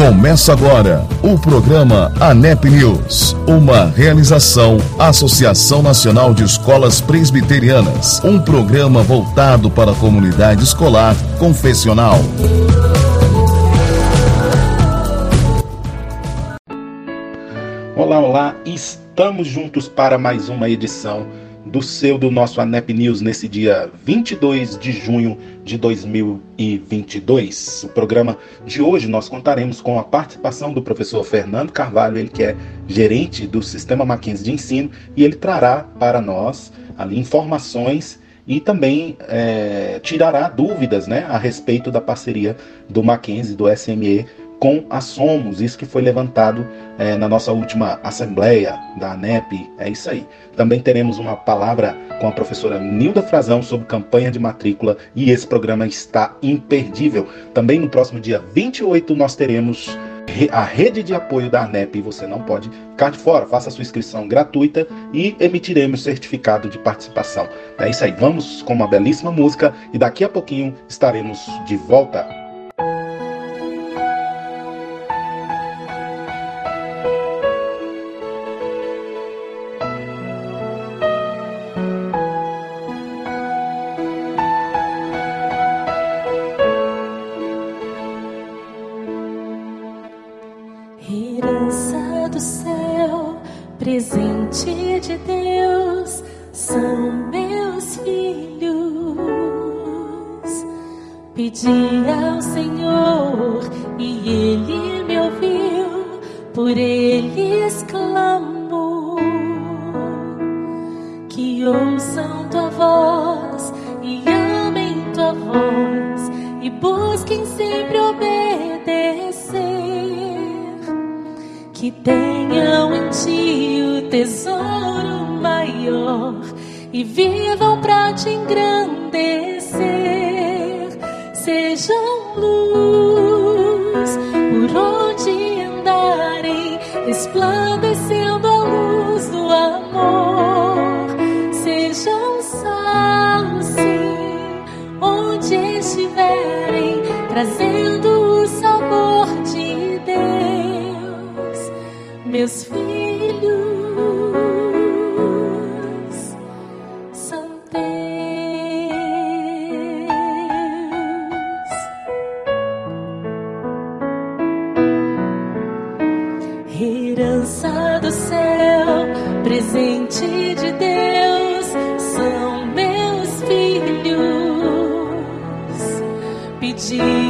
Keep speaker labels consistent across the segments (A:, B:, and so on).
A: Começa agora o programa ANEP News, uma realização Associação Nacional de Escolas Presbiterianas, um programa voltado para a comunidade escolar confessional.
B: Olá, olá, estamos juntos para mais uma edição do seu, do nosso ANEP News nesse dia 22 de junho de 2022. O programa de hoje nós contaremos com a participação do professor Fernando Carvalho, ele que é gerente do Sistema Mackenzie de Ensino, e ele trará para nós ali informações e também é, tirará dúvidas né, a respeito da parceria do Mackenzie, do SME, com a Somos, isso que foi levantado é, na nossa última assembleia da ANEP, é isso aí. Também teremos uma palavra com a professora Nilda Frazão sobre campanha de matrícula e esse programa está imperdível. Também no próximo dia 28 nós teremos a rede de apoio da ANEP você não pode ficar de fora. Faça sua inscrição gratuita e emitiremos certificado de participação. É isso aí, vamos com uma belíssima música e daqui a pouquinho estaremos de volta.
C: tesouro maior e vivam para te engrandecer. herança do céu, presente de Deus, são meus filhos.
B: Pedir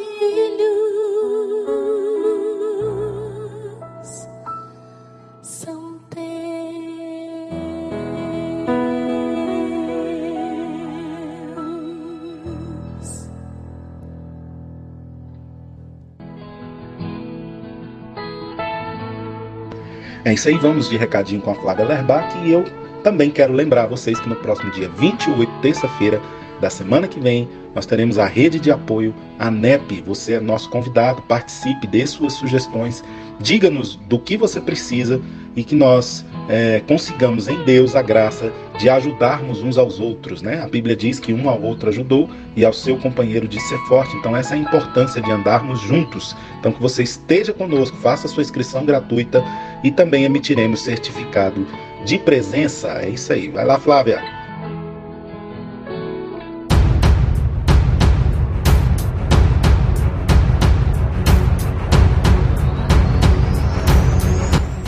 B: É isso aí, vamos de recadinho com a Flávia Lerbach e eu também quero lembrar vocês que no próximo dia 28, terça-feira da semana que vem, nós teremos a rede de apoio ANEP. Você é nosso convidado, participe, dê suas sugestões, diga-nos do que você precisa e que nós é, consigamos em Deus a graça de ajudarmos uns aos outros. Né? A Bíblia diz que um ao outro ajudou e ao seu companheiro de ser forte. Então, essa é a importância de andarmos juntos. Então, que você esteja conosco, faça sua inscrição gratuita e também emitiremos certificado de presença. É isso aí. Vai lá, Flávia.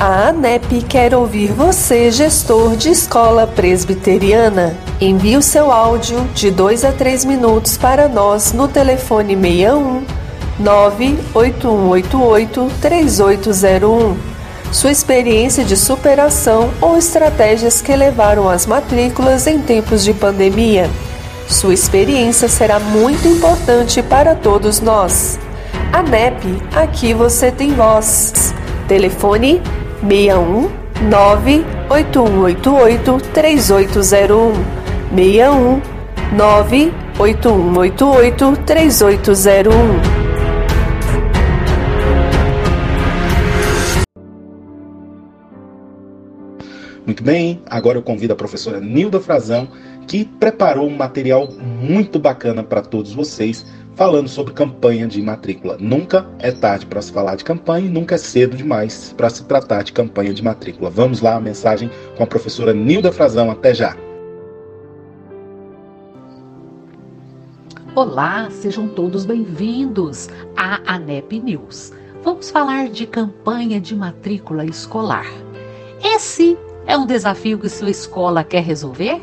D: A ANEP quer ouvir você, gestor de escola presbiteriana. Envie o seu áudio de 2 a 3 minutos para nós no telefone 61 98188 3801. Sua experiência de superação ou estratégias que levaram às matrículas em tempos de pandemia. Sua experiência será muito importante para todos nós. ANEP, aqui você tem voz. Telefone 61 98188 3801 61 98188 3801
B: Muito bem, agora eu convido a professora Nilda Frazão, que preparou um material muito bacana para todos vocês falando sobre campanha de matrícula. Nunca é tarde para se falar de campanha e nunca é cedo demais para se tratar de campanha de matrícula. Vamos lá, a mensagem com a professora Nilda Frazão. Até já!
E: Olá, sejam todos bem-vindos à ANEP News. Vamos falar de campanha de matrícula escolar. Esse é um desafio que sua escola quer resolver?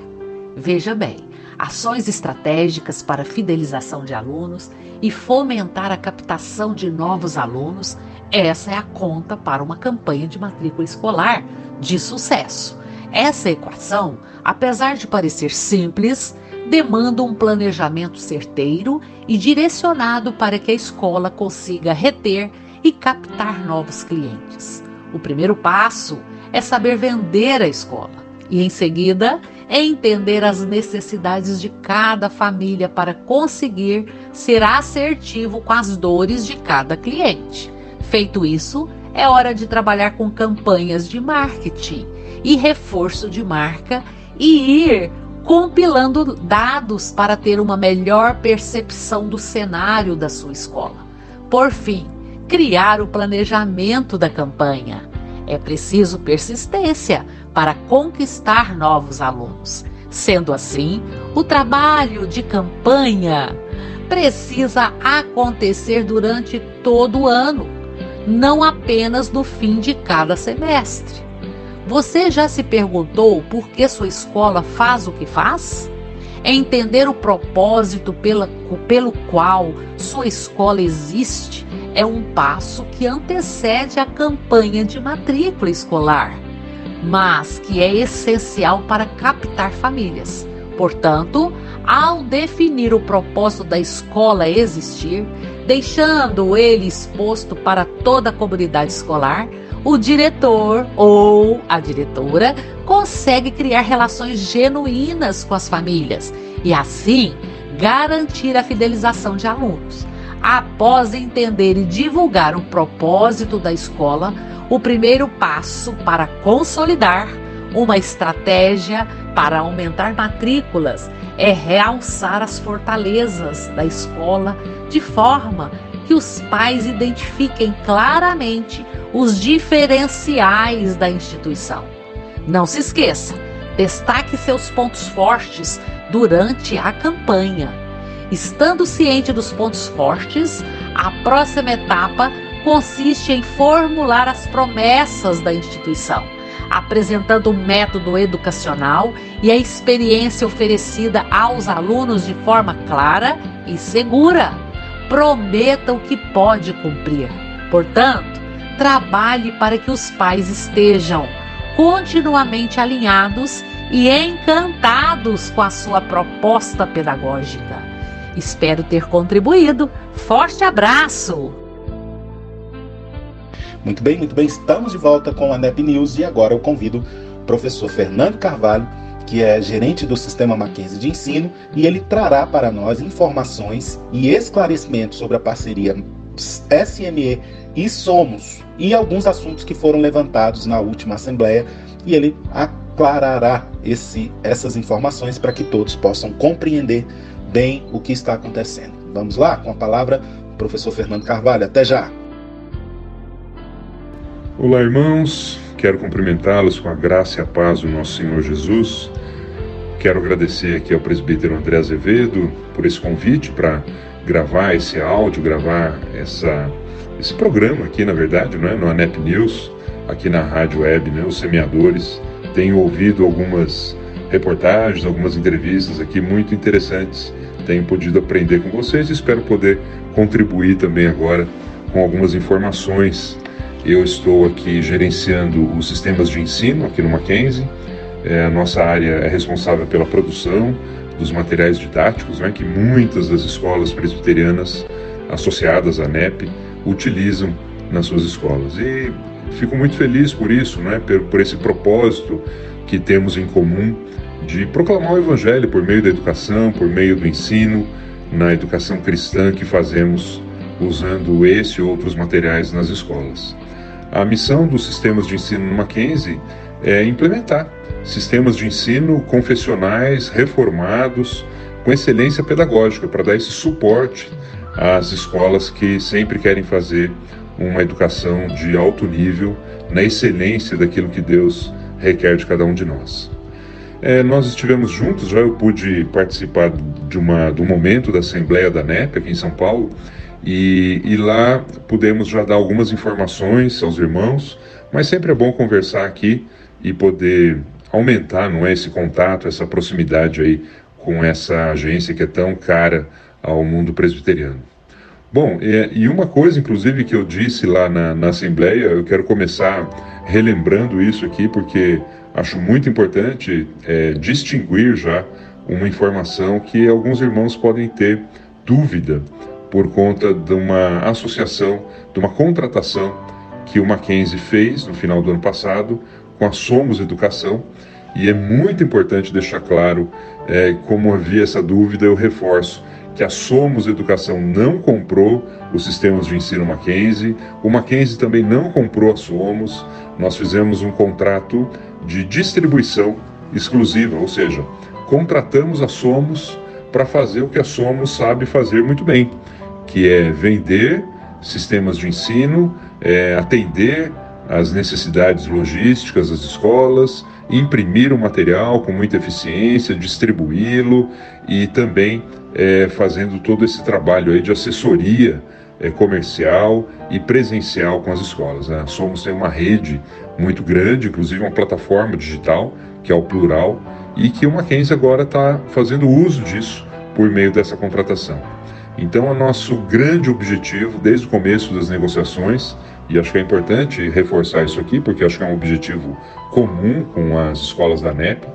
E: Veja bem, ações estratégicas para fidelização de alunos e fomentar a captação de novos alunos, essa é a conta para uma campanha de matrícula escolar de sucesso. Essa equação, apesar de parecer simples, demanda um planejamento certeiro e direcionado para que a escola consiga reter e captar novos clientes. O primeiro passo é saber vender a escola e, em seguida, é entender as necessidades de cada família para conseguir ser assertivo com as dores de cada cliente. Feito isso, é hora de trabalhar com campanhas de marketing e reforço de marca e ir compilando dados para ter uma melhor percepção do cenário da sua escola. Por fim, criar o planejamento da campanha. É preciso persistência para conquistar novos alunos. Sendo assim, o trabalho de campanha precisa acontecer durante todo o ano, não apenas no fim de cada semestre. Você já se perguntou por que sua escola faz o que faz? Entender o propósito pela, pelo qual sua escola existe é um passo que antecede a campanha de matrícula escolar mas que é essencial para captar famílias. Portanto, ao definir o propósito da escola existir, deixando ele exposto para toda a comunidade escolar, o diretor ou a diretora consegue criar relações genuínas com as famílias e, assim, garantir a fidelização de alunos. Após entender e divulgar o propósito da escola, o primeiro passo para consolidar uma estratégia para aumentar matrículas é realçar as fortalezas da escola de forma que os pais identifiquem claramente os diferenciais da instituição. Não se esqueça, destaque seus pontos fortes durante a campanha. Estando ciente dos pontos fortes, a próxima etapa consiste em formular as promessas da instituição. apresentando o método educacional e a experiência oferecida aos alunos de forma clara e segura. Prometa o que pode cumprir. Portanto, trabalhe para que os pais estejam continuamente alinhados e encantados com a sua proposta pedagógica. Espero ter contribuído. Forte abraço!
B: Muito bem, muito bem. Estamos de volta com a NEP News e agora eu convido o professor Fernando Carvalho, que é gerente do Sistema Mackenzie de Ensino, e ele trará para nós informações e esclarecimentos sobre a parceria SME e Somos e alguns assuntos que foram levantados na última Assembleia e ele aclarará esse, essas informações para que todos possam compreender bem o que está acontecendo. Vamos lá com a palavra professor Fernando Carvalho. Até já!
F: Olá, irmãos. Quero cumprimentá-los com a graça e a paz do nosso Senhor Jesus. Quero agradecer aqui ao presbítero André Azevedo por esse convite para gravar esse áudio, gravar essa, esse programa aqui, na verdade, não é? no ANEP News, aqui na Rádio Web, né? os semeadores. Tenho ouvido algumas reportagens, algumas entrevistas aqui muito interessantes. Tenho podido aprender com vocês e espero poder contribuir também agora com algumas informações eu estou aqui gerenciando os sistemas de ensino aqui no Mackenzie. É, a nossa área é responsável pela produção dos materiais didáticos, né, que muitas das escolas presbiterianas associadas à NEP utilizam nas suas escolas. E fico muito feliz por isso, né, por, por esse propósito que temos em comum de proclamar o Evangelho por meio da educação, por meio do ensino, na educação cristã que fazemos usando esse e outros materiais nas escolas. A missão dos sistemas de ensino no Mackenzie é implementar sistemas de ensino confessionais, reformados, com excelência pedagógica, para dar esse suporte às escolas que sempre querem fazer uma educação de alto nível, na excelência daquilo que Deus requer de cada um de nós. É, nós estivemos juntos, já eu pude participar de, uma, de um momento da Assembleia da NEP aqui em São Paulo, e, e lá pudemos já dar algumas informações aos irmãos, mas sempre é bom conversar aqui e poder aumentar, não é, esse contato, essa proximidade aí com essa agência que é tão cara ao mundo presbiteriano. Bom, e, uma coisa, inclusive, que eu disse lá na, na Assembleia, eu quero começar relembrando isso aqui, porque acho muito importante é, distinguir já uma informação que alguns irmãos podem ter dúvida por conta de uma associação, de uma contratação que o Mackenzie fez no final do ano passado com a Somos Educação. E é muito importante deixar claro, é, como havia essa dúvida, eu reforço que a Somos Educação não comprou os sistemas de ensino Mackenzie, o Mackenzie também não comprou a Somos, nós fizemos um contrato de distribuição exclusiva, ou seja, contratamos a Somos para fazer o que a Somos sabe fazer muito bem, que é vender sistemas de ensino, é, atender às necessidades logísticas das escolas, imprimir o material com muita eficiência, distribuí-lo e também é, fazendo todo esse trabalho aí de assessoria é, comercial e presencial com as escolas. Né? Somos tem uma rede muito grande, inclusive uma plataforma digital que é o Plural e que o Mackenzie agora está fazendo uso disso por meio dessa contratação. Então, o nosso grande objetivo, desde o começo das negociações, e acho que é importante reforçar isso aqui, porque acho que é um objetivo comum com as escolas da NEP,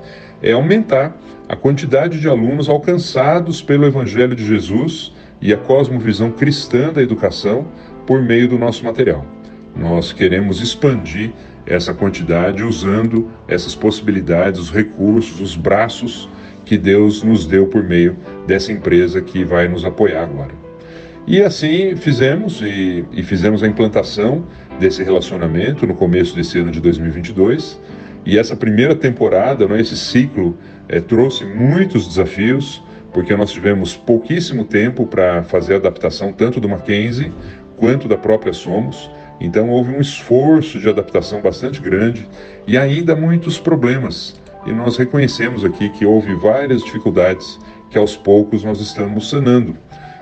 F: é aumentar a quantidade de alunos alcançados pelo Evangelho de Jesus e a cosmovisão cristã da educação por meio do nosso material. Nós queremos expandir essa quantidade usando essas possibilidades, os recursos, os braços que Deus nos deu por meio dessa empresa que vai nos apoiar agora. E assim fizemos e, e, fizemos a implantação desse relacionamento no começo desse ano de 2022. E essa primeira temporada, né, esse ciclo, é, trouxe muitos desafios, porque nós tivemos pouquíssimo tempo para fazer a adaptação tanto do Mackenzie quanto da própria Somos. Então houve um esforço de adaptação bastante grande e ainda muitos problemas e nós reconhecemos aqui que houve várias dificuldades que aos poucos nós estamos sanando.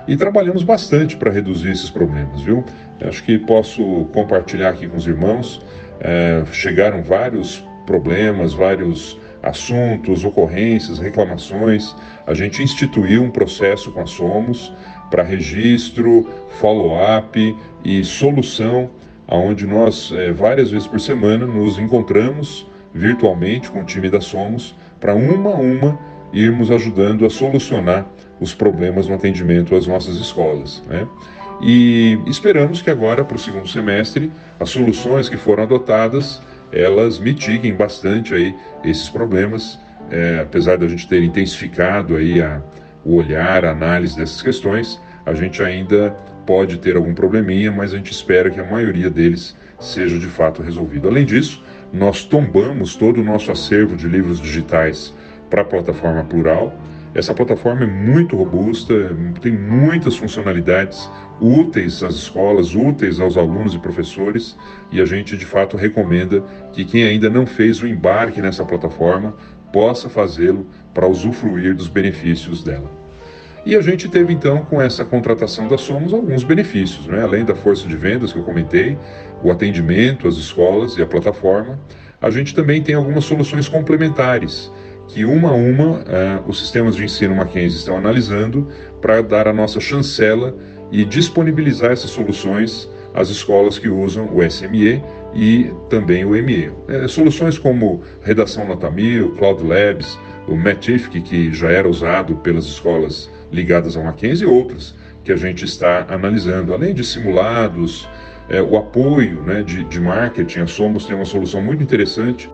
F: E trabalhamos bastante para reduzir esses problemas, viu? Acho que posso compartilhar aqui com os irmãos. É, chegaram vários problemas, vários assuntos, ocorrências, reclamações. A gente instituiu um processo com a Somos para registro, follow-up e solução, aonde nós é, várias vezes por semana nos encontramos virtualmente com o time da Somos para uma a uma irmos ajudando a solucionar os problemas no atendimento às nossas escolas. Né? E esperamos que agora, para o segundo semestre, as soluções que foram adotadas, elas mitiguem bastante aí esses problemas, é, apesar da gente ter intensificado aí a, o olhar, a análise dessas questões, a gente ainda pode ter algum probleminha, mas a gente espera que a maioria deles seja de fato resolvido. Além disso, nós tombamos todo o nosso acervo de livros digitais para a plataforma Plural. Essa plataforma é muito robusta, tem muitas funcionalidades úteis às escolas, úteis aos alunos e professores, e a gente de fato recomenda que quem ainda não fez o embarque nessa plataforma possa fazê-lo para usufruir dos benefícios dela. E a gente teve então, com essa contratação da Somos, alguns benefícios, né? além da força de vendas que eu comentei, o atendimento às escolas e a plataforma, a gente também tem algumas soluções complementares que uma a uma uh, os sistemas de ensino Mackenzie estão analisando para dar a nossa chancela e disponibilizar essas soluções às escolas que usam o SME e também o ME. É, soluções como redação nota 1000, Cloud Labs, o Matific, que já era usado pelas escolas ligadas ao Mackenzie e outras que a gente está analisando, além de simulados, é, o apoio né, de, de marketing, a Somos tem uma solução muito interessante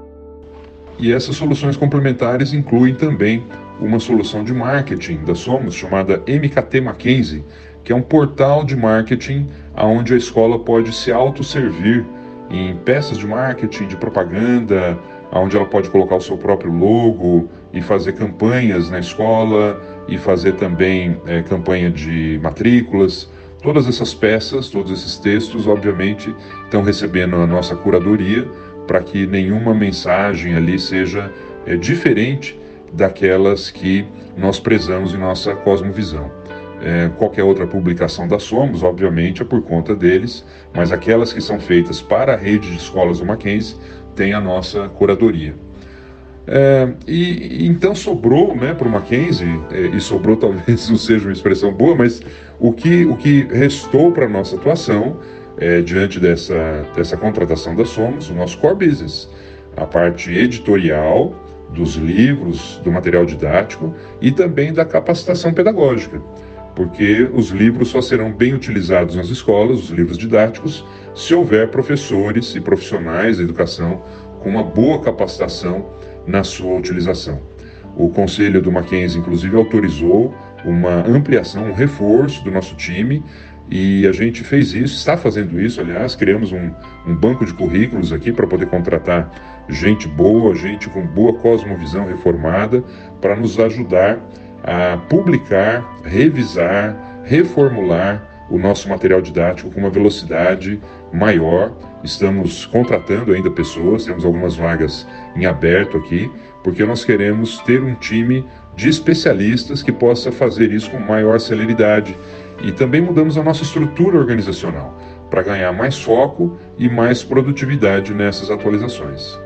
F: e essas soluções complementares incluem também uma solução de marketing da Somos chamada MKT Mackenzie, que é um portal de marketing onde a escola pode se autosservir em peças de marketing, de propaganda, onde ela pode colocar o seu próprio logo e fazer campanhas na escola e fazer também é, campanha de matrículas. Todas essas peças, todos esses textos, obviamente, estão recebendo a nossa curadoria para que nenhuma mensagem ali seja é, diferente daquelas que nós prezamos em nossa cosmovisão. É, qualquer outra publicação da Somos, obviamente, é por conta deles, mas aquelas que são feitas para a rede de escolas do Mackenzie têm a nossa curadoria. É, e então sobrou né, para o Mackenzie, é, e sobrou talvez não seja uma expressão boa, mas o que, o que restou para a nossa atuação é, diante dessa, dessa contratação da Somos, o nosso core business, a parte editorial dos livros, do material didático e também da capacitação pedagógica, porque os livros só serão bem utilizados nas escolas, os livros didáticos, se houver professores e profissionais da educação com uma boa capacitação na sua utilização. O Conselho do Mackenzie, inclusive, autorizou uma ampliação, um reforço do nosso time e a gente fez isso, está fazendo isso, aliás, criamos um, um banco de currículos aqui para poder contratar gente boa, gente com boa cosmovisão reformada, para nos ajudar a publicar, revisar, reformular o nosso material didático com uma velocidade maior. Estamos contratando ainda pessoas, temos algumas vagas em aberto aqui, porque nós queremos ter um time de especialistas que possa fazer isso com maior celeridade e também mudamos a nossa estrutura organizacional para ganhar mais foco e mais produtividade nessas atualizações.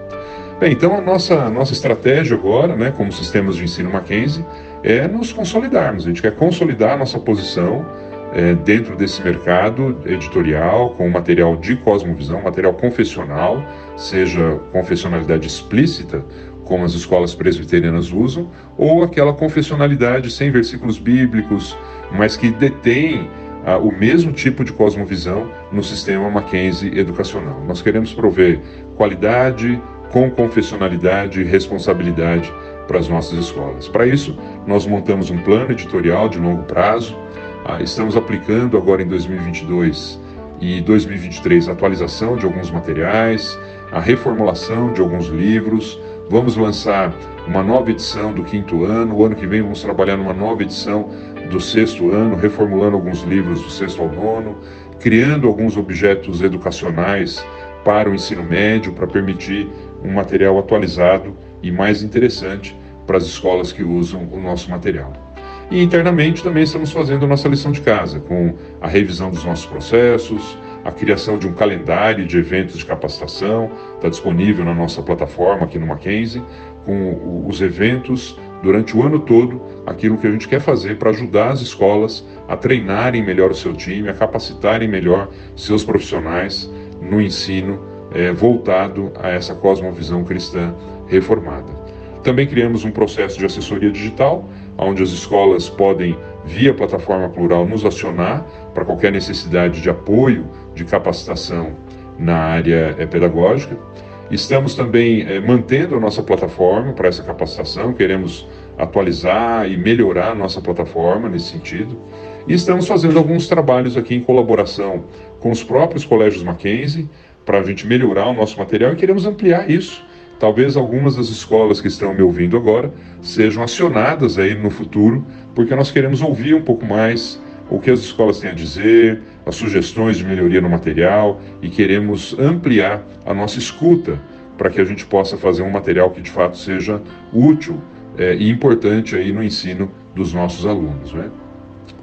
F: Bem, então a nossa, nossa estratégia agora, né, como sistemas de ensino Mackenzie, é nos consolidarmos. A gente quer consolidar a nossa posição é, dentro desse mercado editorial, com material de cosmovisão, material confessional, seja confessionalidade explícita, como as escolas presbiterianas usam, ou aquela confessionalidade sem versículos bíblicos, mas que detém ah, o mesmo tipo de cosmovisão no sistema Mackenzie educacional. Nós queremos prover qualidade com confessionalidade e responsabilidade para as nossas escolas. Para isso, nós montamos um plano editorial de longo prazo. Ah, estamos aplicando agora em 2022 e 2023 a atualização de alguns materiais, a reformulação de alguns livros. Vamos lançar uma nova edição do quinto ano. O ano que vem vamos trabalhar numa nova edição do sexto ano, reformulando alguns livros do sexto ao nono, criando alguns objetos educacionais para o ensino médio, para permitir um material atualizado e mais interessante para as escolas que usam o nosso material. E internamente também estamos fazendo a nossa lição de casa, com a revisão dos nossos processos, a criação de um calendário de eventos de capacitação, está disponível na nossa plataforma aqui no Mackenzie, com os eventos durante o ano todo, aquilo que a gente quer fazer para ajudar as escolas a treinarem melhor o seu time, a capacitarem melhor seus profissionais no ensino é, voltado a essa cosmovisão cristã reformada. Também criamos um processo de assessoria digital, onde as escolas podem, via plataforma plural, nos acionar para qualquer necessidade de apoio, de capacitação na área é, pedagógica. Estamos também é, mantendo a nossa plataforma para essa capacitação, queremos atualizar e melhorar a nossa plataforma nesse sentido. E estamos fazendo alguns trabalhos aqui em colaboração com os próprios colégios Mackenzie para a gente melhorar o nosso material e queremos ampliar isso. Talvez algumas das escolas que estão me ouvindo agora sejam acionadas aí no futuro, porque nós queremos ouvir um pouco mais o que as escolas têm a dizer, as sugestões de melhoria no material e queremos ampliar a nossa escuta para que a gente possa fazer um material que de fato seja útil é, e importante aí no ensino dos nossos alunos. Né?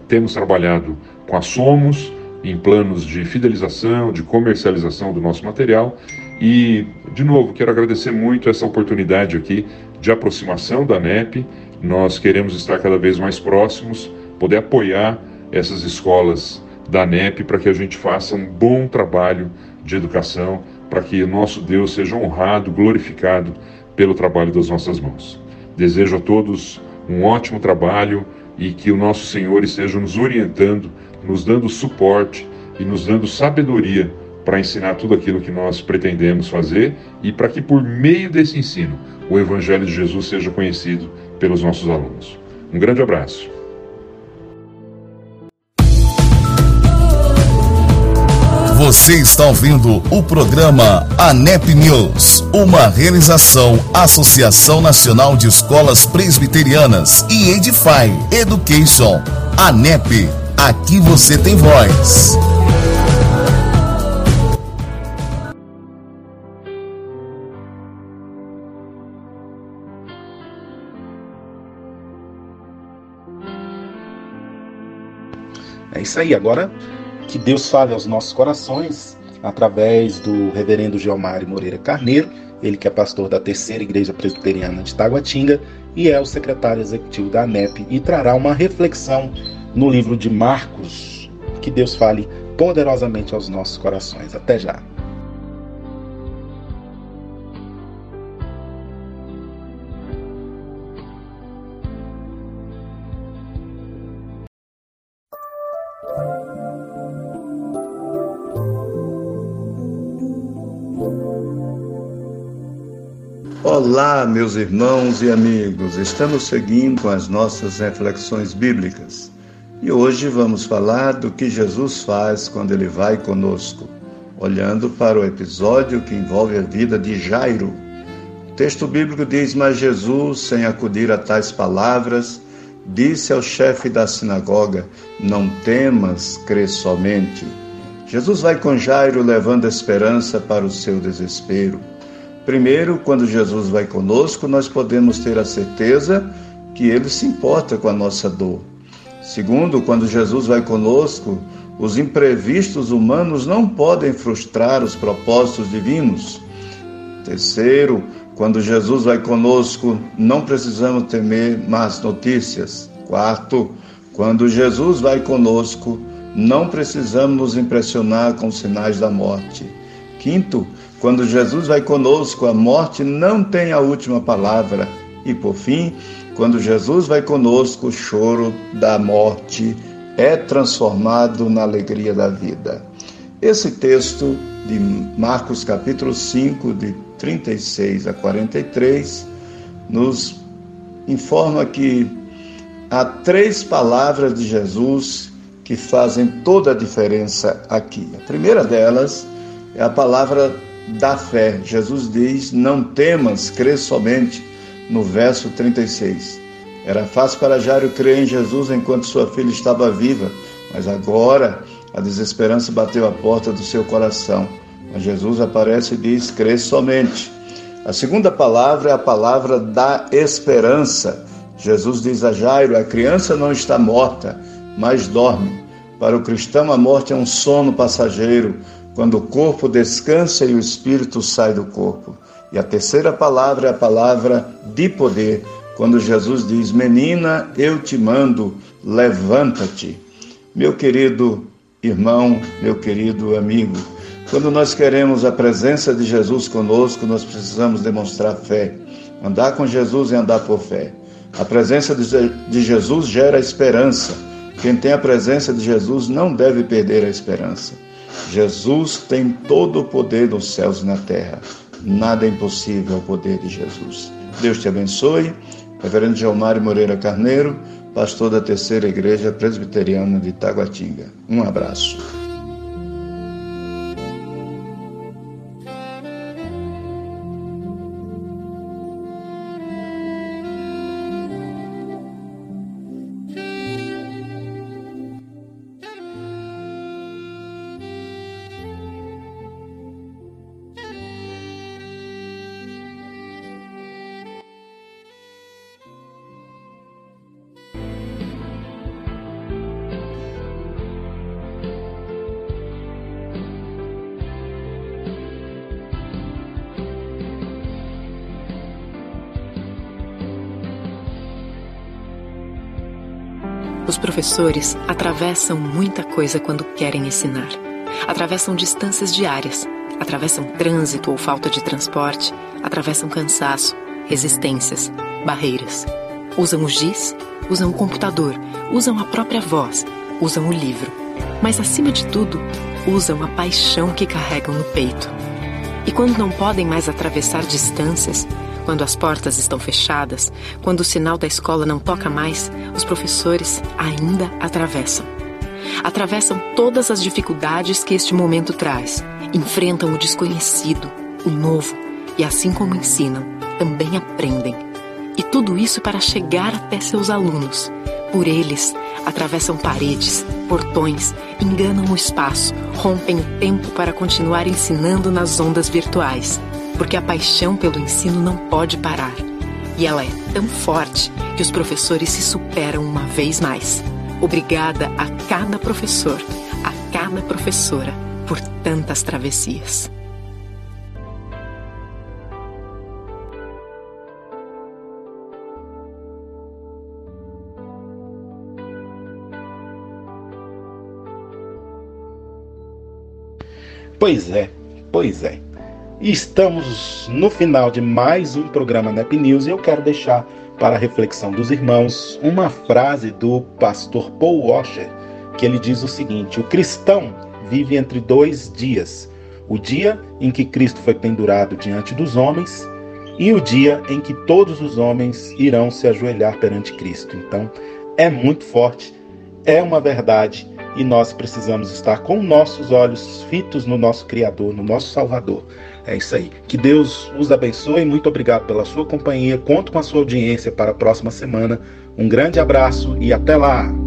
F: Temos trabalhado com a Somos em planos de fidelização, de comercialização do nosso material e, de novo, quero agradecer muito essa oportunidade aqui de aproximação da NEP. Nós queremos estar cada vez mais próximos, poder apoiar essas escolas da NEP para que a gente faça um bom trabalho de educação, para que nosso Deus seja honrado, glorificado pelo trabalho das nossas mãos. Desejo a todos um ótimo trabalho e que o nosso Senhor esteja nos orientando, nos dando suporte e nos dando sabedoria para ensinar tudo aquilo que nós pretendemos fazer e para que por meio desse ensino o Evangelho de Jesus seja conhecido pelos nossos alunos. Um grande abraço.
A: Você está ouvindo o programa ANEP News, uma realização Associação Nacional de Escolas Presbiterianas e Edify Education. ANEP, aqui você tem voz.
B: É isso aí, agora que Deus fale aos nossos corações através do reverendo Geomário Moreira Carneiro, ele que é pastor da Terceira Igreja Presbiteriana de Taguatinga e é o secretário executivo da ANEP e trará uma reflexão no livro de Marcos. Que Deus fale poderosamente aos nossos corações. Até já.
G: Olá, meus irmãos e amigos. Estamos seguindo com as nossas reflexões bíblicas. E hoje vamos falar do que Jesus faz quando ele vai conosco, olhando para o episódio que envolve a vida de Jairo. O texto bíblico diz: Mas Jesus, sem acudir a tais palavras, disse ao chefe da sinagoga: Não temas, crê somente. Jesus vai com Jairo levando esperança para o seu desespero. Primeiro, quando Jesus vai conosco, nós podemos ter a certeza que ele se importa com a nossa dor. Segundo, quando Jesus vai conosco, os imprevistos humanos não podem frustrar os propósitos divinos. Terceiro, quando Jesus vai conosco, não precisamos temer más notícias. Quarto, quando Jesus vai conosco, não precisamos nos impressionar com os sinais da morte. Quinto, quando Jesus vai conosco, a morte não tem a última palavra. E por fim, quando Jesus vai conosco, o choro da morte é transformado na alegria da vida. Esse texto de Marcos capítulo 5, de 36 a 43, nos informa que há três palavras de Jesus que fazem toda a diferença aqui. A primeira delas é a palavra da fé. Jesus diz: Não temas, crê somente, no verso 36. Era fácil para Jairo crer em Jesus enquanto sua filha estava viva, mas agora a desesperança bateu a porta do seu coração. Mas Jesus aparece e diz: crê somente. A segunda palavra é a palavra da esperança. Jesus diz a Jairo: a criança não está morta, mas dorme. Para o cristão, a morte é um sono passageiro, quando o corpo descansa e o espírito sai do corpo. E a terceira palavra é a palavra de poder, quando Jesus diz: Menina, eu te mando, levanta-te. Meu querido irmão, meu querido amigo, quando nós queremos a presença de Jesus conosco, nós precisamos demonstrar fé. Andar com Jesus e andar por fé. A presença de Jesus gera esperança. Quem tem a presença de Jesus não deve perder a esperança. Jesus tem todo o poder dos céus e na terra. Nada é impossível ao poder de Jesus. Deus te abençoe. Reverendo Gilmário Moreira Carneiro, pastor da Terceira Igreja Presbiteriana de Taguatinga. Um abraço.
H: Os professores atravessam muita coisa quando querem ensinar. Atravessam distâncias diárias, atravessam trânsito ou falta de transporte, atravessam cansaço, resistências, barreiras. Usam o giz, usam o computador, usam a própria voz, usam o livro. Mas, acima de tudo, usam a paixão que carregam no peito. E quando não podem mais atravessar distâncias, quando as portas estão fechadas, quando o sinal da escola não toca mais, os professores ainda atravessam. Atravessam todas as dificuldades que este momento traz, enfrentam o desconhecido, o novo, e assim como ensinam, também aprendem. E tudo isso para chegar até seus alunos. Por eles, atravessam paredes, portões, enganam o espaço, rompem o tempo para continuar ensinando nas ondas virtuais porque a paixão pelo ensino não pode parar. E ela é tão forte que os professores se superam uma vez mais. Obrigada a cada professor, a cada professora, por tantas travessias.
B: Pois é, pois é. Estamos no final de mais um programa NEP News e eu quero deixar para a reflexão dos irmãos uma frase do pastor Paul Washer, que ele diz o seguinte: O cristão vive entre dois dias, o dia em que Cristo foi pendurado diante dos homens e o dia em que todos os homens irão se ajoelhar perante Cristo. Então, é muito forte, é uma verdade e nós precisamos estar com nossos olhos fitos no nosso Criador, no nosso Salvador. É isso aí. Que Deus os abençoe. Muito obrigado pela sua companhia. Conto com a sua audiência para a próxima semana. Um grande abraço e até lá!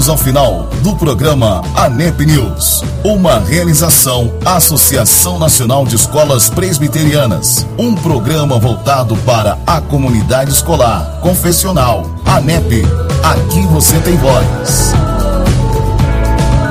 A: Chegamos ao final do programa ANEP News, uma realização Associação Nacional de Escolas Presbiterianas, um programa voltado para a comunidade escolar, confessional. ANEP, aqui você tem voz.